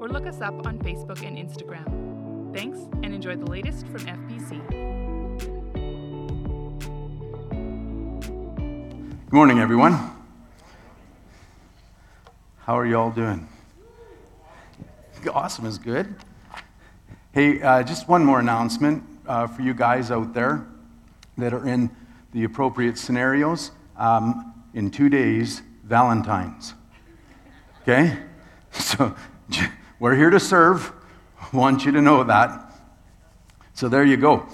or look us up on Facebook and Instagram. Thanks and enjoy the latest from FBC. Good morning, everyone. How are you all doing? Awesome is good. Hey, uh, just one more announcement uh, for you guys out there that are in the appropriate scenarios. Um, in two days, Valentine's. Okay? So we're here to serve. Want you to know that. So there you go.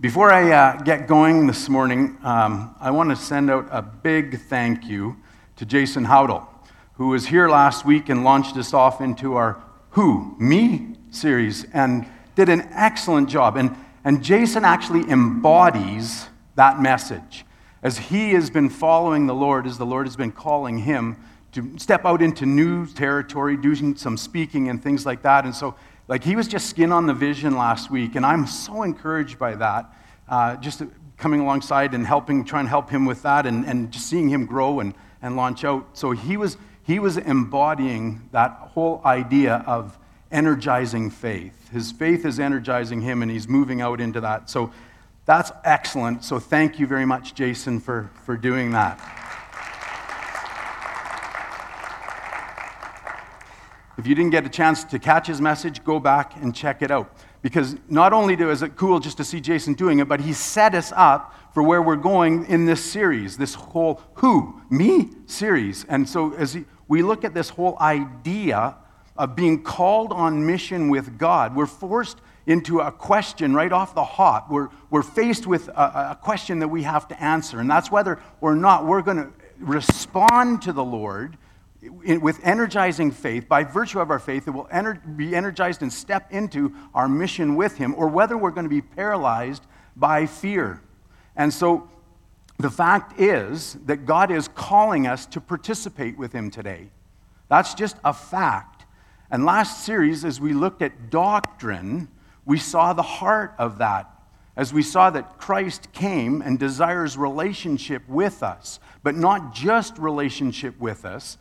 Before I uh, get going this morning, um, I want to send out a big thank you to Jason Howdle, who was here last week and launched us off into our Who? Me series and did an excellent job. And, and Jason actually embodies that message. As he has been following the Lord, as the Lord has been calling him to step out into new territory, doing some speaking and things like that. And so, like, he was just skin on the vision last week, and I'm so encouraged by that. Uh, just coming alongside and helping, trying to help him with that, and, and just seeing him grow and, and launch out. So he was, he was embodying that whole idea of energizing faith. His faith is energizing him, and he's moving out into that. So that's excellent. So thank you very much, Jason, for, for doing that. If you didn't get a chance to catch his message, go back and check it out. Because not only is it cool just to see Jason doing it, but he set us up for where we're going in this series, this whole Who? Me series. And so as we look at this whole idea of being called on mission with God, we're forced into a question right off the hop. We're, we're faced with a, a question that we have to answer, and that's whether or not we're going to respond to the Lord with energizing faith, by virtue of our faith, it will ener- be energized and step into our mission with Him, or whether we're going to be paralyzed by fear. And so the fact is that God is calling us to participate with Him today. That's just a fact. And last series, as we looked at doctrine, we saw the heart of that. As we saw that Christ came and desires relationship with us, but not just relationship with us,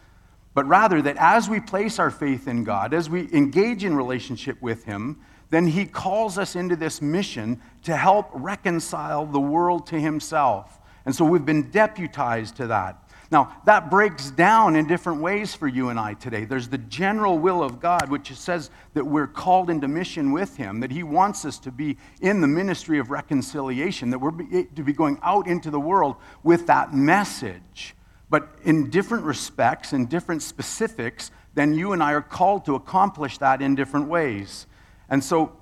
but rather that as we place our faith in God, as we engage in relationship with Him, then He calls us into this mission to help reconcile the world to Himself. And so we've been deputized to that. Now, that breaks down in different ways for you and I today. There's the general will of God, which says that we're called into mission with Him, that He wants us to be in the ministry of reconciliation, that we're to be going out into the world with that message. But in different respects, in different specifics, then you and I are called to accomplish that in different ways. And so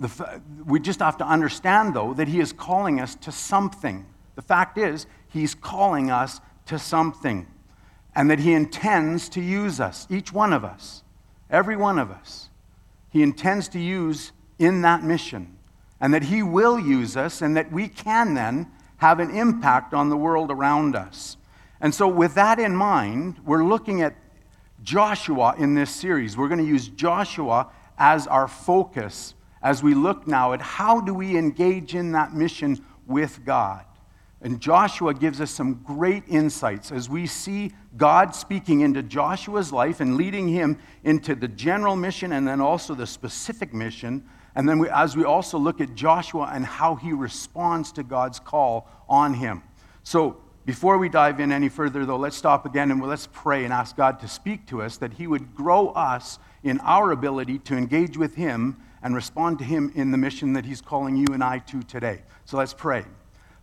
the, we just have to understand, though, that He is calling us to something. The fact is, He's calling us to something. And that He intends to use us, each one of us, every one of us. He intends to use in that mission. And that He will use us, and that we can then have an impact on the world around us. And so, with that in mind, we're looking at Joshua in this series. We're going to use Joshua as our focus as we look now at how do we engage in that mission with God. And Joshua gives us some great insights as we see God speaking into Joshua's life and leading him into the general mission and then also the specific mission. And then we, as we also look at Joshua and how he responds to God's call on him. So, before we dive in any further, though, let's stop again and let's pray and ask God to speak to us, that He would grow us in our ability to engage with Him and respond to Him in the mission that He's calling you and I to today. So let's pray.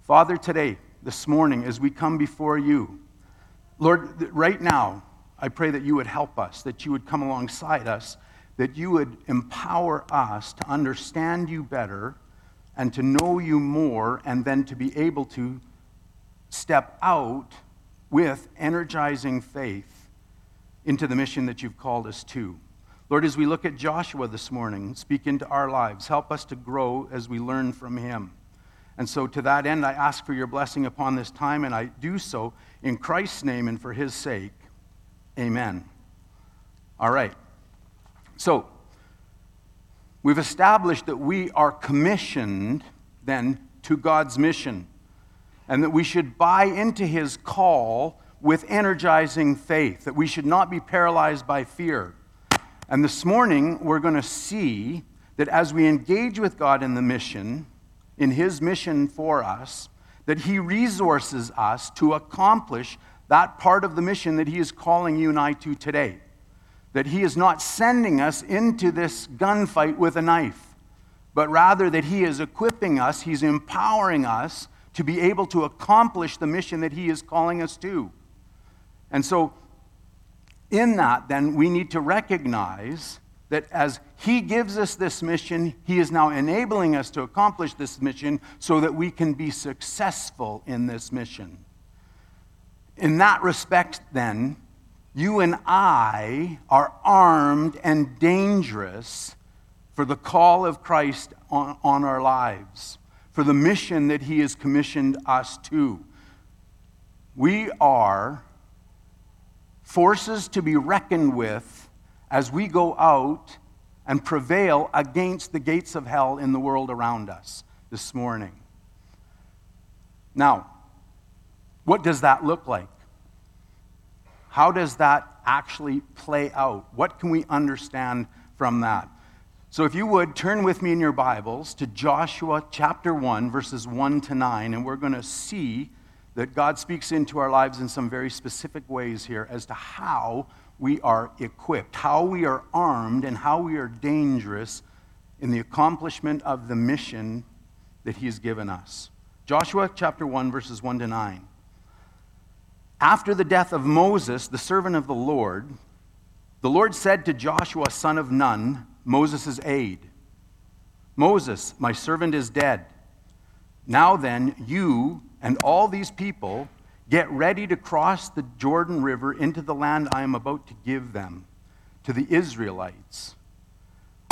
Father, today, this morning, as we come before you, Lord, right now, I pray that you would help us, that you would come alongside us, that you would empower us to understand you better and to know you more, and then to be able to step out with energizing faith into the mission that you've called us to. Lord, as we look at Joshua this morning, speak into our lives. Help us to grow as we learn from him. And so, to that end, I ask for your blessing upon this time, and I do so in Christ's name and for his sake. Amen. All right. So, we've established that we are commissioned then to God's mission, and that we should buy into his call with energizing faith, that we should not be paralyzed by fear. And this morning, we're going to see that as we engage with God in the mission, in His mission for us, that He resources us to accomplish that part of the mission that He is calling you and I to today. That He is not sending us into this gunfight with a knife, but rather that He is equipping us, He's empowering us to be able to accomplish the mission that He is calling us to. And so in that, then, we need to recognize that as He gives us this mission, He is now enabling us to accomplish this mission so that we can be successful in this mission. In that respect, then, you and I are armed and dangerous for the call of Christ on, on our lives, for the mission that He has commissioned us to. We are forces to be reckoned with as we go out and prevail against the gates of hell in the world around us this morning. Now, what does that look like? How does that actually play out? What can we understand from that? So, if you would turn with me in your Bibles to Joshua chapter 1, verses 1 to 9, and we're going to see that God speaks into our lives in some very specific ways here as to how we are equipped, how we are armed, and how we are dangerous in the accomplishment of the mission that He has given us. Joshua chapter 1, verses 1 to 9. After the death of Moses, the servant of the Lord, the Lord said to Joshua, son of Nun, Moses' aide. Moses, my servant, is dead. Now then, you and all these people get ready to cross the Jordan River into the land I am about to give them, to the Israelites.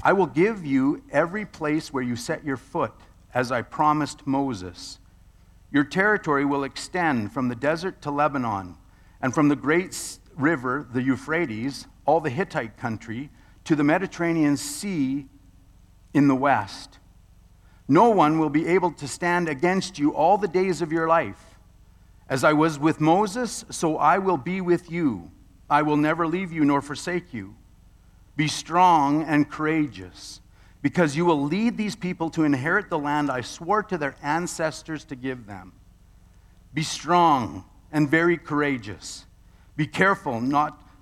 I will give you every place where you set your foot, as I promised Moses. Your territory will extend from the desert to Lebanon, and from the great river, the Euphrates, all the Hittite country, to the Mediterranean Sea in the west. No one will be able to stand against you all the days of your life. As I was with Moses, so I will be with you. I will never leave you nor forsake you. Be strong and courageous, because you will lead these people to inherit the land I swore to their ancestors to give them. Be strong and very courageous. Be careful not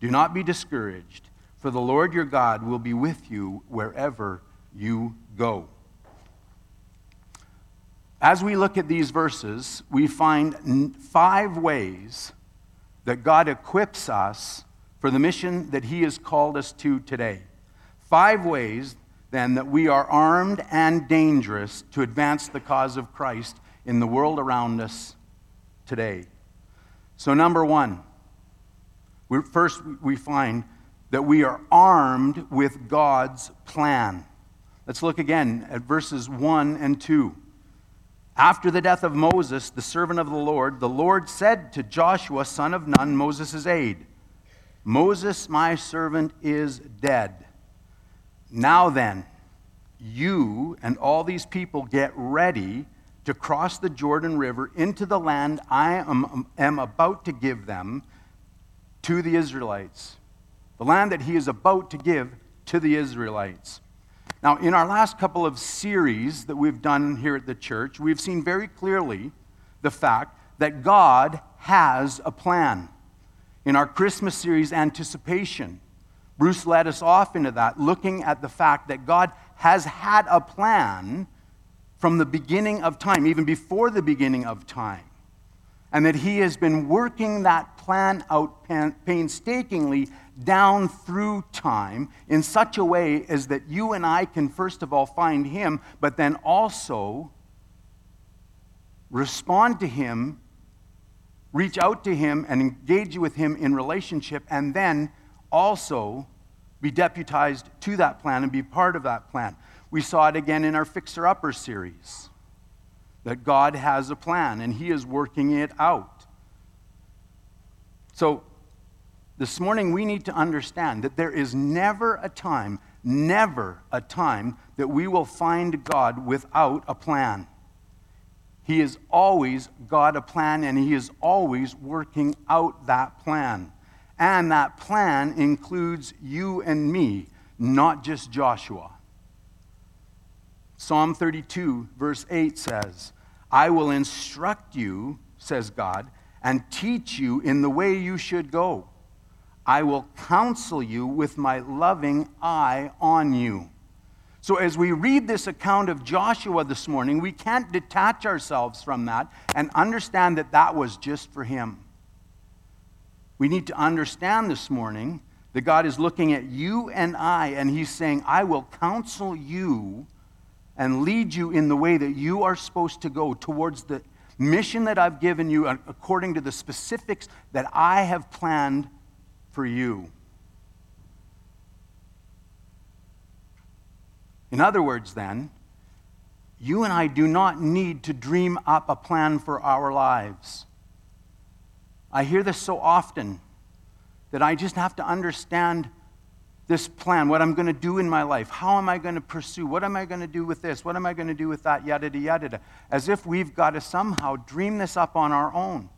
Do not be discouraged for the Lord your God will be with you wherever you go. As we look at these verses, we find five ways that God equips us for the mission that He has called us to today. Five ways, then, that we are armed and dangerous to advance the cause of Christ in the world around us today. So, number one, first we find that we are armed with God's plan. Let's look again at verses 1 and 2. After the death of Moses, the servant of the Lord, the Lord said to Joshua, son of Nun, Moses' aide, Moses, my servant, is dead. Now then, you and all these people get ready to cross the Jordan River into the land I am, am about to give them to the Israelites the land that he is about to give to the Israelites. Now, in our last couple of series that we've done here at the church, we've seen very clearly the fact that God has a plan. In our Christmas series, Anticipation, Bruce led us off into that, looking at the fact that God has had a plan from the beginning of time, even before the beginning of time, and that He has been working that plan out painstakingly down through time in such a way as that you and I can, first of all, find Him, but then also respond to Him, reach out to Him, and engage with Him in relationship, and then also be deputized to that plan and be part of that plan. We saw it again in our Fixer Upper series that God has a plan and He is working it out. So, this morning we need to understand that there is never a time, never a time that we will find God without a plan. He is always got a plan and He is always working out that plan. And that plan includes you and me, not just Joshua. Psalm 32, verse 8 says, I will instruct you, says God, and teach you in the way you should go. I will counsel you with my loving eye on you. So, as we read this account of Joshua this morning, we can't detach ourselves from that and understand that that was just for him. We need to understand this morning that God is looking at you and I, and He's saying, I will counsel you and lead you in the way that you are supposed to go towards the mission that I've given you according to the specifics that I have planned for you. In other words, then, you and I do not need to dream up a plan for our lives. I hear this so often that I just have to understand this plan, what I'm going to do in my life. How am I going to pursue? What am I going to do with this? What am I going to do with that? Yada, yada, yada. As if we've got to somehow dream this up on our own.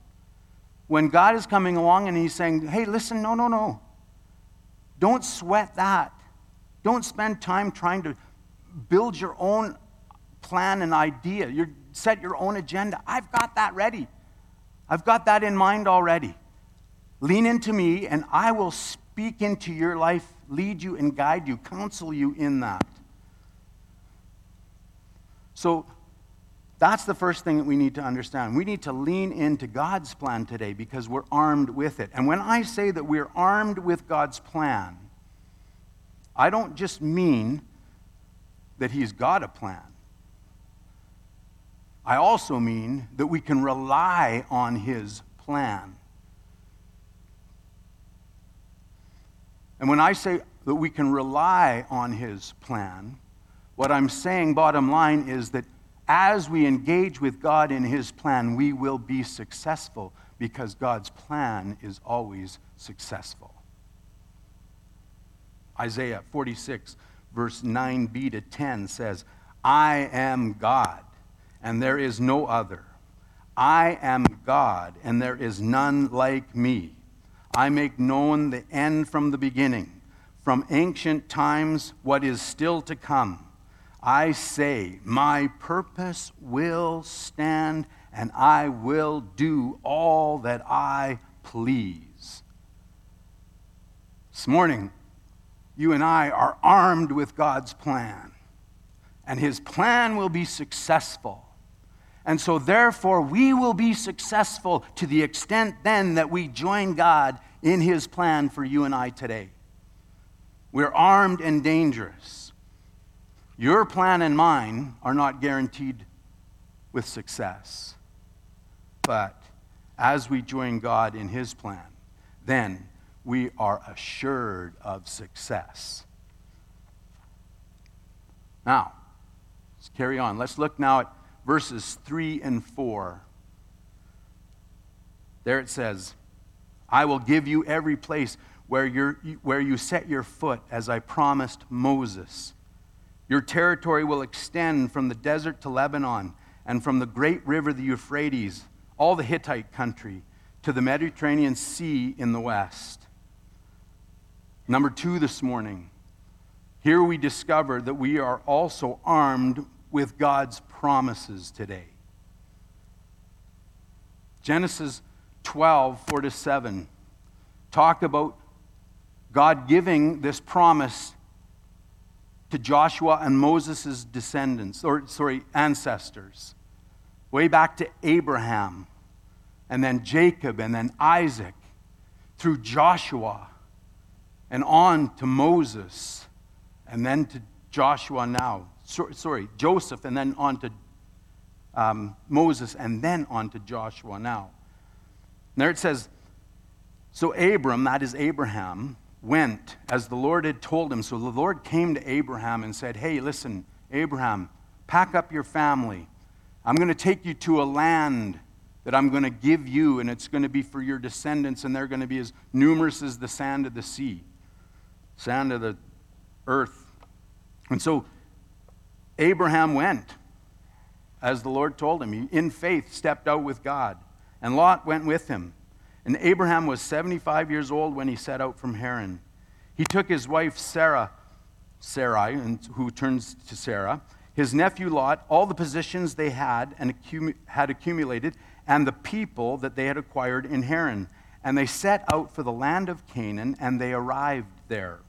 When God is coming along and He's saying, hey, listen, no, no, no. Don't sweat that. Don't spend time trying to build your own plan and idea. You set your own agenda. I've got that ready. I've got that in mind already. Lean into me, and I will speak into your life, lead you and guide you, counsel you in that. So, that's the first thing that we need to understand. We need to lean into God's plan today because we're armed with it. And when I say that we're armed with God's plan, I don't just mean that He's got a plan. I also mean that we can rely on His plan. And when I say that we can rely on His plan, what I'm saying, bottom line, is that as we engage with God in His plan, we will be successful because God's plan is always successful. Isaiah 46, verse 9b to 10 says, I am God and there is no other. I am God, and there is none like me. I make known the end from the beginning, from ancient times what is still to come. I say, My purpose will stand, and I will do all that I please. This morning, you and I are armed with God's plan, and His plan will be successful. And so, therefore, we will be successful to the extent then that we join God in His plan for you and I today. We're armed and dangerous. Your plan and mine are not guaranteed with success. But as we join God in His plan, then we are assured of success. Now, let's carry on. Let's look now at verses 3 and 4. There it says, I will give you every place where, you where you set your foot, as I promised Moses. Your territory will extend from the desert to Lebanon and from the great river, the Euphrates, all the Hittite country, to the Mediterranean Sea in the west. Number two this morning, here we discover that we are also armed with God's promises today. Genesis 12, 4 to 7, talk about God giving this promise to Joshua and Moses' descendants, or sorry, ancestors, way back to Abraham, and then Jacob, and then Isaac, through Joshua, and on to Moses, and then to Joshua now. Sorry, Joseph, and then on to um, Moses, and then on to Joshua now. And there it says, So Abram, that is Abraham, went as the Lord had told him. So the Lord came to Abraham and said, Hey, listen, Abraham, pack up your family. I'm going to take you to a land that I'm going to give you, and it's going to be for your descendants, and they're going to be as numerous as the sand of the sea, sand of the earth. And so Abraham went as the Lord told him. He, in faith, stepped out with God, and Lot went with him. And Abraham was 75 years old when he set out from Haran. He took his wife Sarah, Sarai, who turns to Sarah, his nephew Lot, all the positions they had and had accumulated, and the people that they had acquired in Haran. And they set out for the land of Canaan, and they arrived there.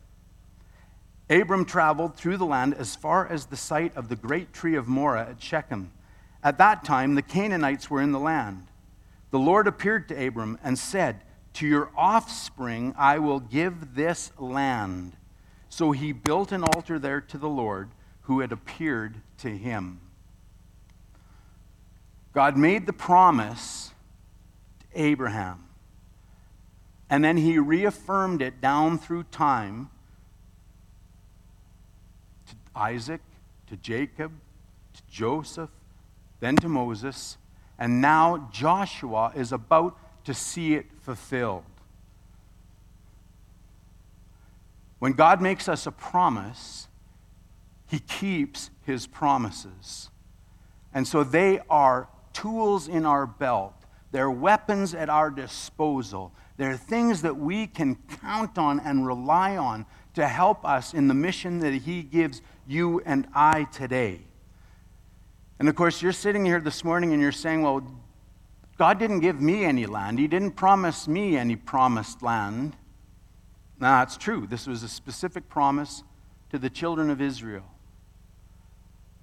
Abram traveled through the land as far as the site of the great tree of Moreh at Shechem. At that time, the Canaanites were in the land the Lord appeared to Abram and said, To your offspring I will give this land. So he built an altar there to the Lord who had appeared to him. God made the promise to Abraham. And then he reaffirmed it down through time Isaac, to Jacob, to Joseph, then to Moses, and now Joshua is about to see it fulfilled. When God makes us a promise, he keeps his promises. And so they are tools in our belt, they're weapons at our disposal. They're things that we can count on and rely on to help us in the mission that he gives you and I today. And of course, you're sitting here this morning and you're saying, well, God didn't give me any land. He didn't promise me any promised land. Now, that's true. This was a specific promise to the children of Israel.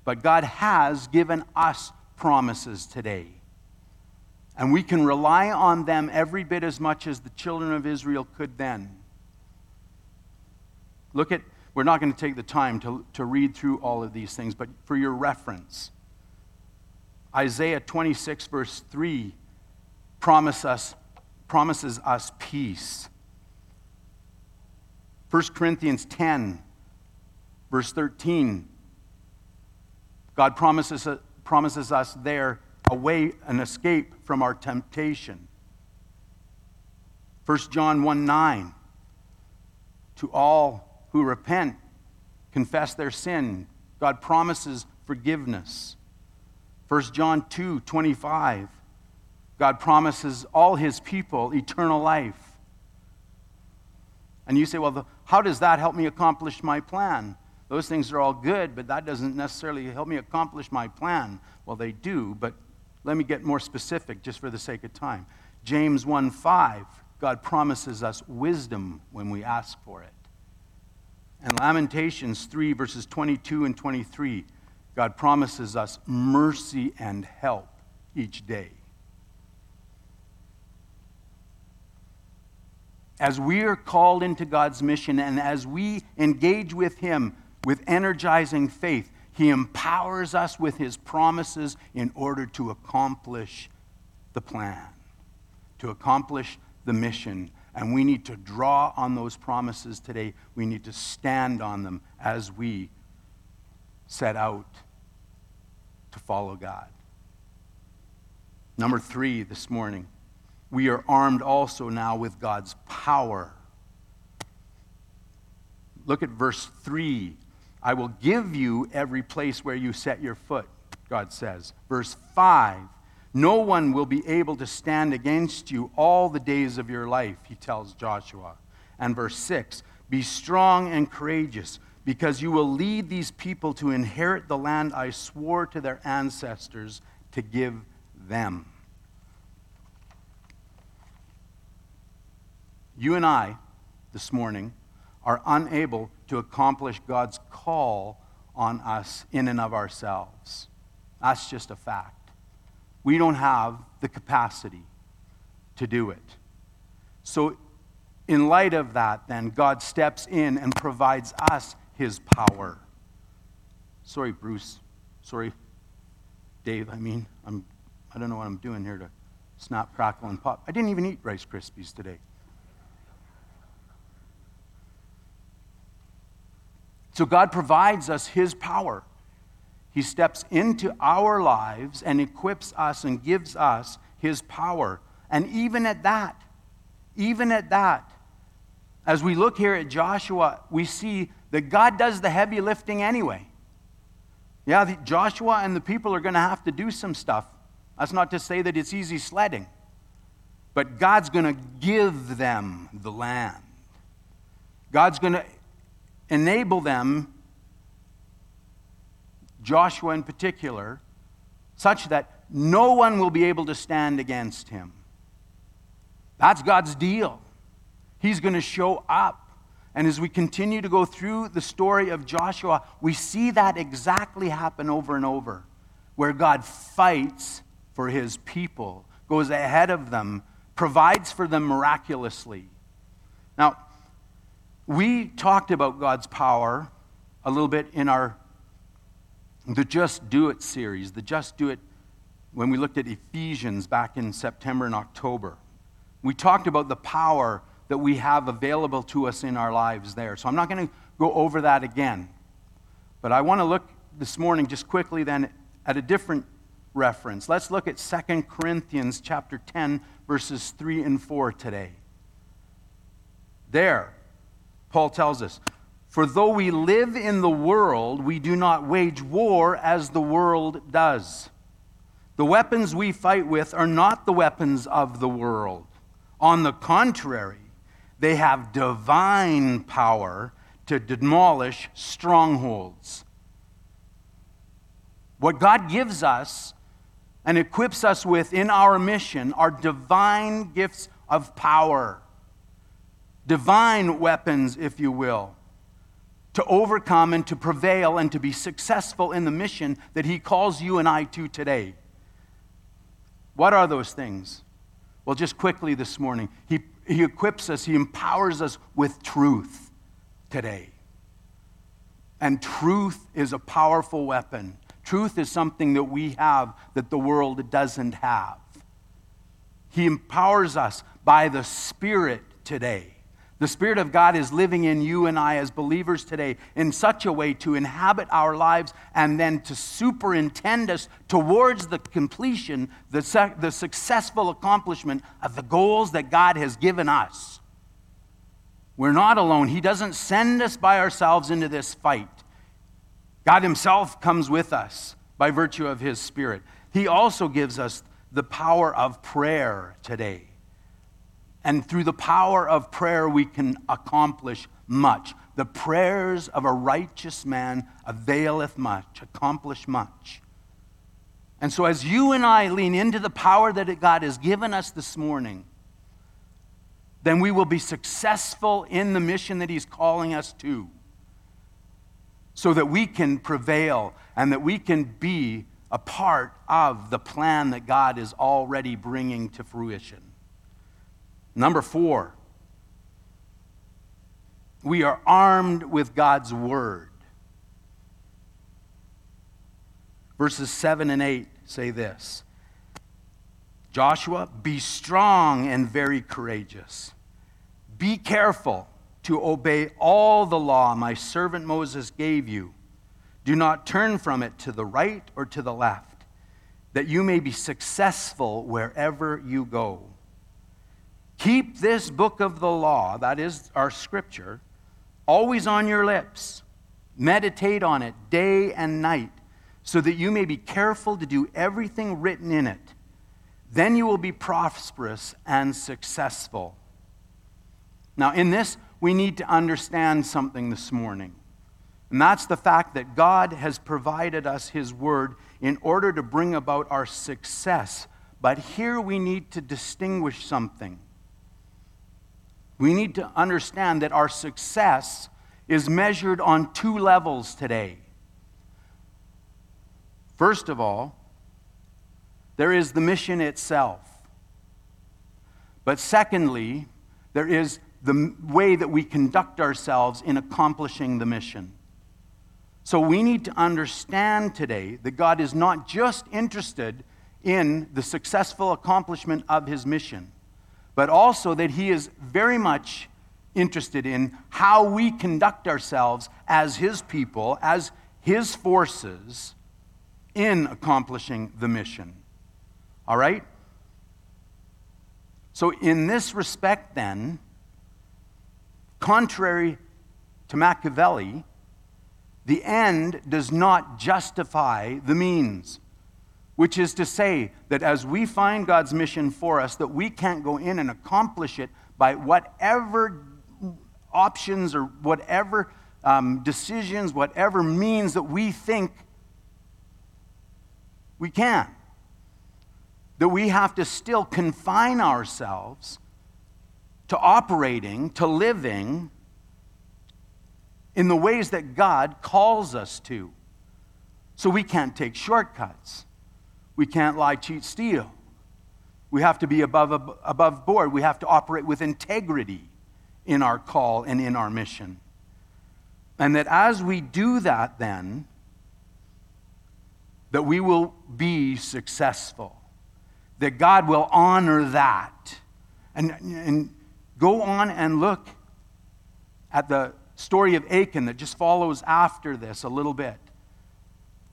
But God has given us promises today. And we can rely on them every bit as much as the children of Israel could then. Look at, we're not going to take the time to, to read through all of these things, but for your reference, Isaiah 26, verse 3, promise us, promises us peace. 1 Corinthians 10, verse 13, God promises, promises us there a way, an escape from our temptation. 1 John 1 9, to all who repent, confess their sin, God promises forgiveness. 1 John 2 25. God promises all his people eternal life. And you say, well, the, how does that help me accomplish my plan? Those things are all good, but that doesn't necessarily help me accomplish my plan. Well, they do, but let me get more specific just for the sake of time. James 1 5, God promises us wisdom when we ask for it. And Lamentations 3, verses 22 and 23, God promises us mercy and help each day. As we are called into God's mission and as we engage with Him with energizing faith, He empowers us with His promises in order to accomplish the plan, to accomplish the mission. And we need to draw on those promises today. We need to stand on them as we set out to follow God. Number three this morning, we are armed also now with God's power. Look at verse 3. I will give you every place where you set your foot, God says. Verse 5. No one will be able to stand against you all the days of your life, he tells Joshua. And verse 6 Be strong and courageous because you will lead these people to inherit the land I swore to their ancestors to give them. You and I, this morning, are unable to accomplish God's call on us in and of ourselves. That's just a fact. We don't have the capacity to do it. So, in light of that, then, God steps in and provides us his power. Sorry, Bruce. Sorry, Dave. I mean, I'm, I don't know what I'm doing here to snap, crackle, and pop. I didn't even eat Rice Krispies today. So God provides us His power. He steps into our lives and equips us and gives us His power. And even at that, even at that, as we look here at Joshua, we see that God does the heavy lifting anyway. Yeah, the, Joshua and the people are going to have to do some stuff. That's not to say that it's easy sledding, but God's going to give them the land. God's going to enable them, Joshua in particular, such that no one will be able to stand against him. That's God's deal. He's going to show up. And as we continue to go through the story of Joshua, we see that exactly happen over and over, where God fights for his people, goes ahead of them, provides for them miraculously. Now, we talked about God's power a little bit in our the Just Do It series, the Just Do It when we looked at Ephesians back in September and October. We talked about the power that we have available to us in our lives there. So I'm not going to go over that again. But I want to look this morning just quickly then at a different reference. Let's look at 2 Corinthians chapter 10 verses 3 and 4 today. There Paul tells us, For though we live in the world, we do not wage war as the world does. The weapons we fight with are not the weapons of the world. On the contrary, they have divine power to demolish strongholds. What God gives us and equips us with in our mission are divine gifts of power divine weapons, if you will, to overcome and to prevail and to be successful in the mission that He calls you and I to today. What are those things? Well, just quickly this morning, He, he equips us, He empowers us with truth today. And truth is a powerful weapon. Truth is something that we have that the world doesn't have. He empowers us by the Spirit today. The Spirit of God is living in you and I as believers today in such a way to inhabit our lives and then to superintend us towards the completion, the, su- the successful accomplishment of the goals that God has given us. We're not alone. He doesn't send us by ourselves into this fight. God Himself comes with us by virtue of His Spirit. He also gives us the power of prayer today. And through the power of prayer, we can accomplish much. The prayers of a righteous man availeth much, accomplish much. And so, as you and I lean into the power that God has given us this morning, then we will be successful in the mission that He's calling us to. So that we can prevail and that we can be a part of the plan that God is already bringing to fruition. Number four, we are armed with God's word. Verses 7 and 8 say this Joshua, be strong and very courageous. Be careful to obey all the law my servant Moses gave you. Do not turn from it to the right or to the left, that you may be successful wherever you go. Keep this book of the law, that is our scripture, always on your lips. Meditate on it day and night, so that you may be careful to do everything written in it. Then you will be prosperous and successful. Now, in this, we need to understand something this morning. And that's the fact that God has provided us His Word in order to bring about our success. But here we need to distinguish something. We need to understand that our success is measured on two levels today. First of all, there is the mission itself. But secondly, there is the way that we conduct ourselves in accomplishing the mission. So we need to understand today that God is not just interested in the successful accomplishment of his mission, but also that he is very much interested in how we conduct ourselves as his people, as his forces in accomplishing the mission. All right? So, in this respect, then, contrary to Machiavelli, the end does not justify the means, which is to say that as we find God's mission for us, that we can't go in and accomplish it by whatever options or whatever um, decisions, whatever means that we think we can. That we have to still confine ourselves to operating, to living in the ways that God calls us to. So we can't take shortcuts. We can't lie, cheat, steal. We have to be above, above board. We have to operate with integrity in our call and in our mission. And that as we do that, then, that we will be successful, that God will honor that. And, and go on and look at the story of Achan that just follows after this a little bit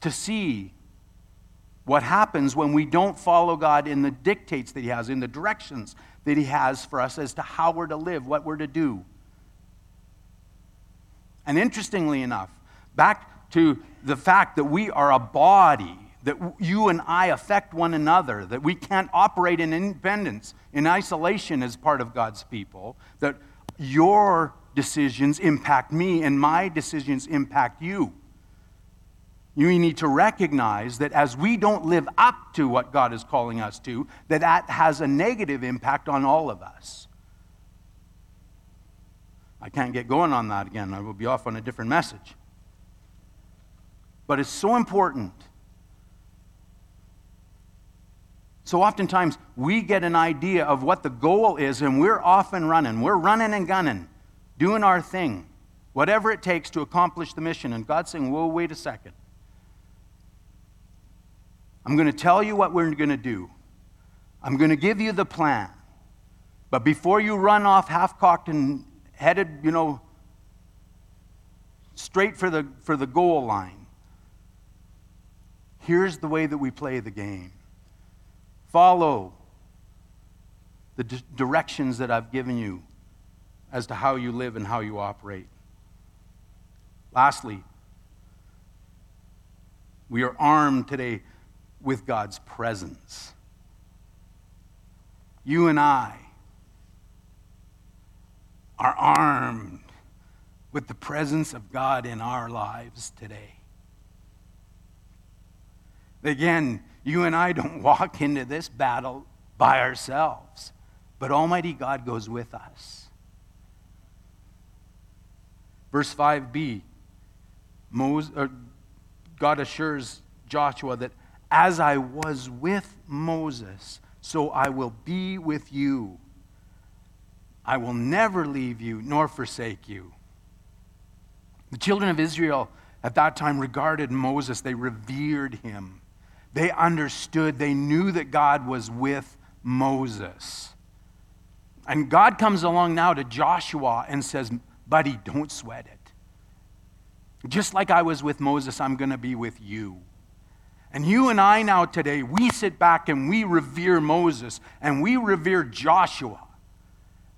to see what happens when we don't follow God in the dictates that He has, in the directions that He has for us as to how we're to live, what we're to do. And interestingly enough, back to the fact that we are a body, that you and I affect one another, that we can't operate in independence, in isolation as part of God's people, that your decisions impact me and my decisions impact you. You need to recognize that as we don't live up to what God is calling us to, that that has a negative impact on all of us. I can't get going on that again. I will be off on a different message. But it's so important. So oftentimes we get an idea of what the goal is, and we're off and running. We're running and gunning doing our thing, whatever it takes to accomplish the mission. And God's saying, Whoa, wait a second. I'm going to tell you what we're going to do. I'm going to give you the plan. But before you run off half cocked and headed, you know, straight for the, for the goal line, here's the way that we play the game follow the directions that I've given you as to how you live and how you operate. Lastly, we are armed today with God's presence. You and I are armed with the presence of God in our lives today. Again, you and I don't walk into this battle by ourselves, but Almighty God goes with us. Verse 5b Moses, er, God assures Joshua that as I was with Moses, so I will be with you. I will never leave you nor forsake you. The children of Israel at that time regarded Moses, they revered him. They understood, they knew that God was with Moses. And God comes along now to Joshua and says, Buddy, don't sweat it. Just like I was with Moses, I'm going to be with you. And you and I now today, we sit back and we revere Moses and we revere Joshua.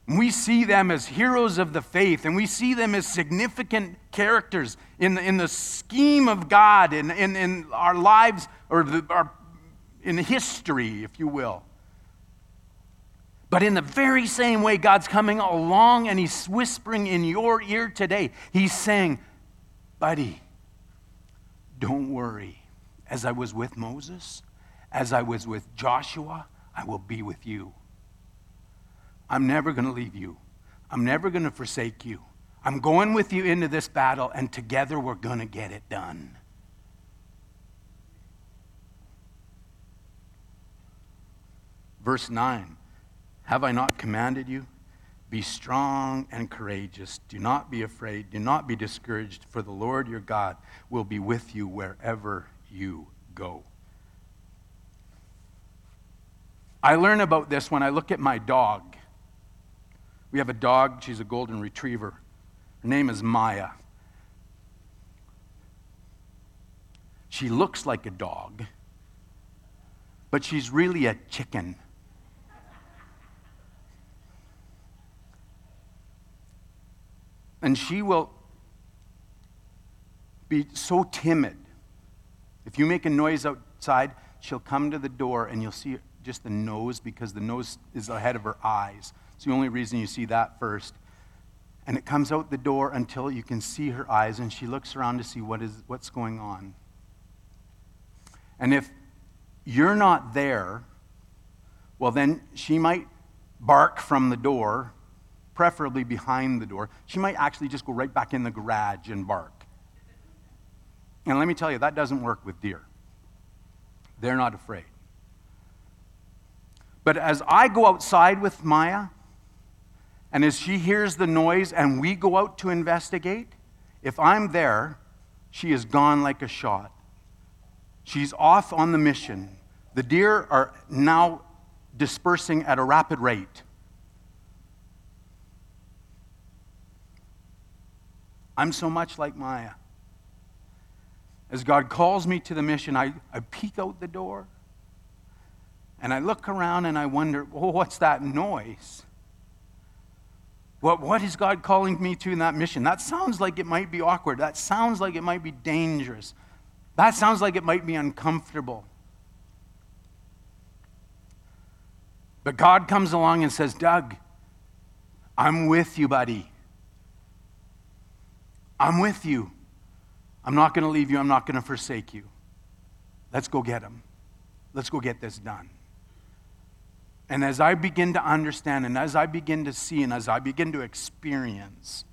And we see them as heroes of the faith and we see them as significant characters in the, in the scheme of God, in, in, in our lives, or the, our, in history, if you will. But in the very same way, God's coming along and He's whispering in your ear today. He's saying, Buddy, don't worry. As I was with Moses, as I was with Joshua, I will be with you. I'm never going to leave you. I'm never going to forsake you. I'm going with you into this battle, and together we're going to get it done. Verse 9 Have I not commanded you? Be strong and courageous. Do not be afraid. Do not be discouraged, for the Lord your God will be with you wherever you go. I learn about this when I look at my dog. We have a dog, she's a golden retriever. Her name is Maya. She looks like a dog, but she's really a chicken. And she will be so timid. If you make a noise outside, she'll come to the door and you'll see just the nose because the nose is ahead of her eyes. It's the only reason you see that first. And it comes out the door until you can see her eyes and she looks around to see what is, what's going on. And if you're not there, well, then she might bark from the door preferably behind the door. She might actually just go right back in the garage and bark. And let me tell you, that doesn't work with deer. They're not afraid. But as I go outside with Maya, and as she hears the noise and we go out to investigate, if I'm there, she is gone like a shot. She's off on the mission. The deer are now dispersing at a rapid rate. I'm so much like Maya. As God calls me to the mission, I, I peek out the door and I look around and I wonder, oh, what's that noise? What, what is God calling me to in that mission? That sounds like it might be awkward. That sounds like it might be dangerous. That sounds like it might be uncomfortable. But God comes along and says, Doug, I'm with you, buddy. I'm with you. I'm not going to leave you. I'm not going to forsake you. Let's go get him. Let's go get this done. And as I begin to understand, and as I begin to see, and as I begin to experience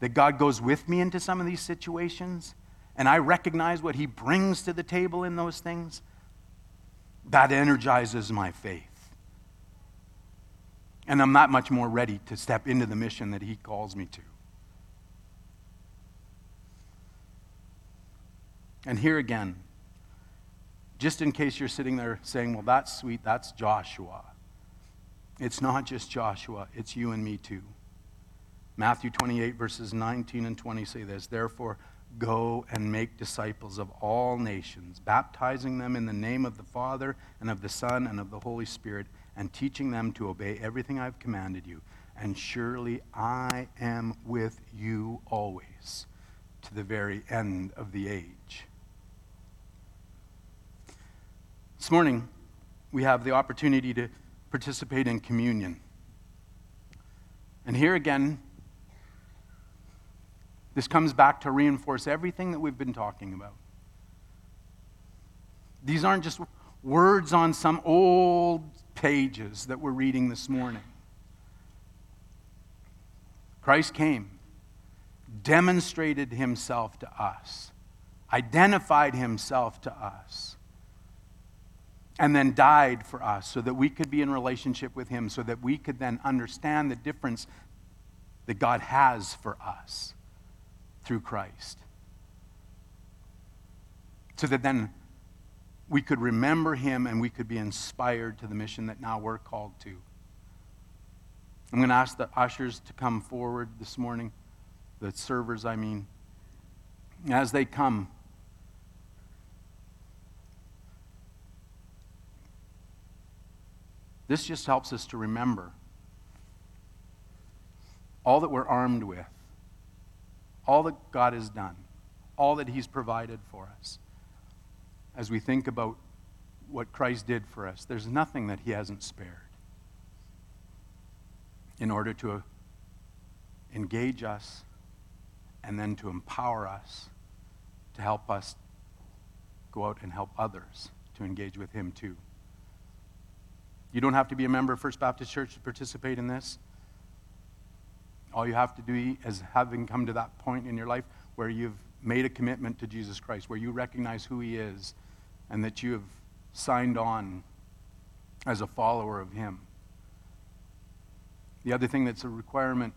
that God goes with me into some of these situations, and I recognize what He brings to the table in those things, that energizes my faith. And I'm that much more ready to step into the mission that He calls me to. And here again, just in case you're sitting there saying, well, that's sweet, that's Joshua. It's not just Joshua, it's you and me too. Matthew 28, verses 19 and 20 say this Therefore, go and make disciples of all nations, baptizing them in the name of the Father and of the Son and of the Holy Spirit, and teaching them to obey everything I've commanded you. And surely I am with you always to the very end of the age. This morning, we have the opportunity to participate in communion. And here again, this comes back to reinforce everything that we've been talking about. These aren't just words on some old pages that we're reading this morning. Christ came, demonstrated himself to us, identified himself to us and then died for us so that we could be in relationship with him, so that we could then understand the difference that God has for us through Christ. So that then we could remember him and we could be inspired to the mission that now we're called to. I'm going to ask the ushers to come forward this morning, the servers, I mean. As they come, This just helps us to remember all that we're armed with, all that God has done, all that He's provided for us. As we think about what Christ did for us, there's nothing that He hasn't spared in order to engage us and then to empower us to help us go out and help others to engage with Him too. You don't have to be a member of First Baptist Church to participate in this. All you have to do is having come to that point in your life where you've made a commitment to Jesus Christ, where you recognize who He is, and that you have signed on as a follower of Him. The other thing that's a requirement,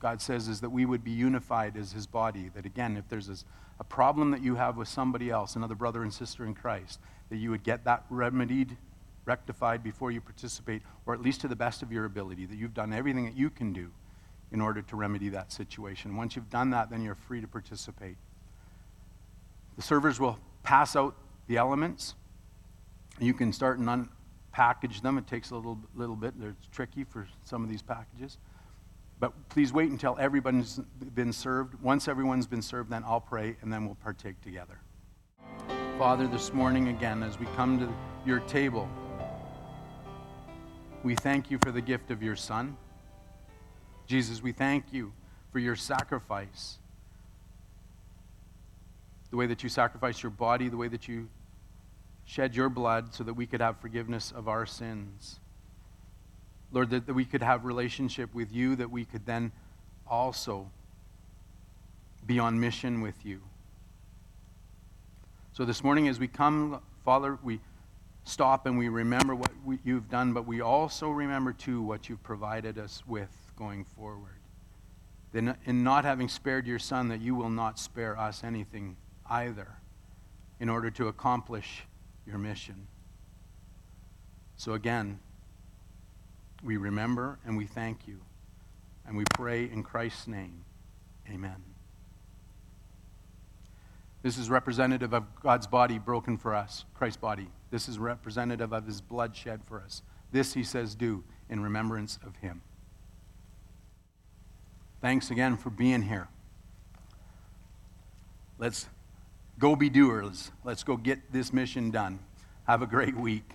God says, is that we would be unified as His body. That again, if there's a problem that you have with somebody else, another brother and sister in Christ, that you would get that remedied, rectified before you participate, or at least to the best of your ability, that you've done everything that you can do in order to remedy that situation. Once you've done that, then you're free to participate. The servers will pass out the elements. You can start and unpackage them. It takes a little, little bit. It's tricky for some of these packages. But please wait until everyone's been served. Once everyone's been served, then I'll pray and then we'll partake together. Father, this morning again, as we come to your table, we thank you for the gift of your Son. Jesus, we thank you for your sacrifice. The way that you sacrificed your body, the way that you shed your blood so that we could have forgiveness of our sins. Lord, that, that we could have relationship with you, that we could then also be on mission with you. So this morning, as we come, Father, we stop and we remember what we, you've done, but we also remember, too, what you've provided us with going forward. Then, in not having spared your Son, that you will not spare us anything either in order to accomplish your mission. So, again, we remember and we thank you. And we pray in Christ's name. Amen. This is representative of God's body broken for us, Christ's body. This is representative of his blood shed for us. This, he says, do in remembrance of him. Thanks again for being here. Let's go be doers. Let's go get this mission done. Have a great week.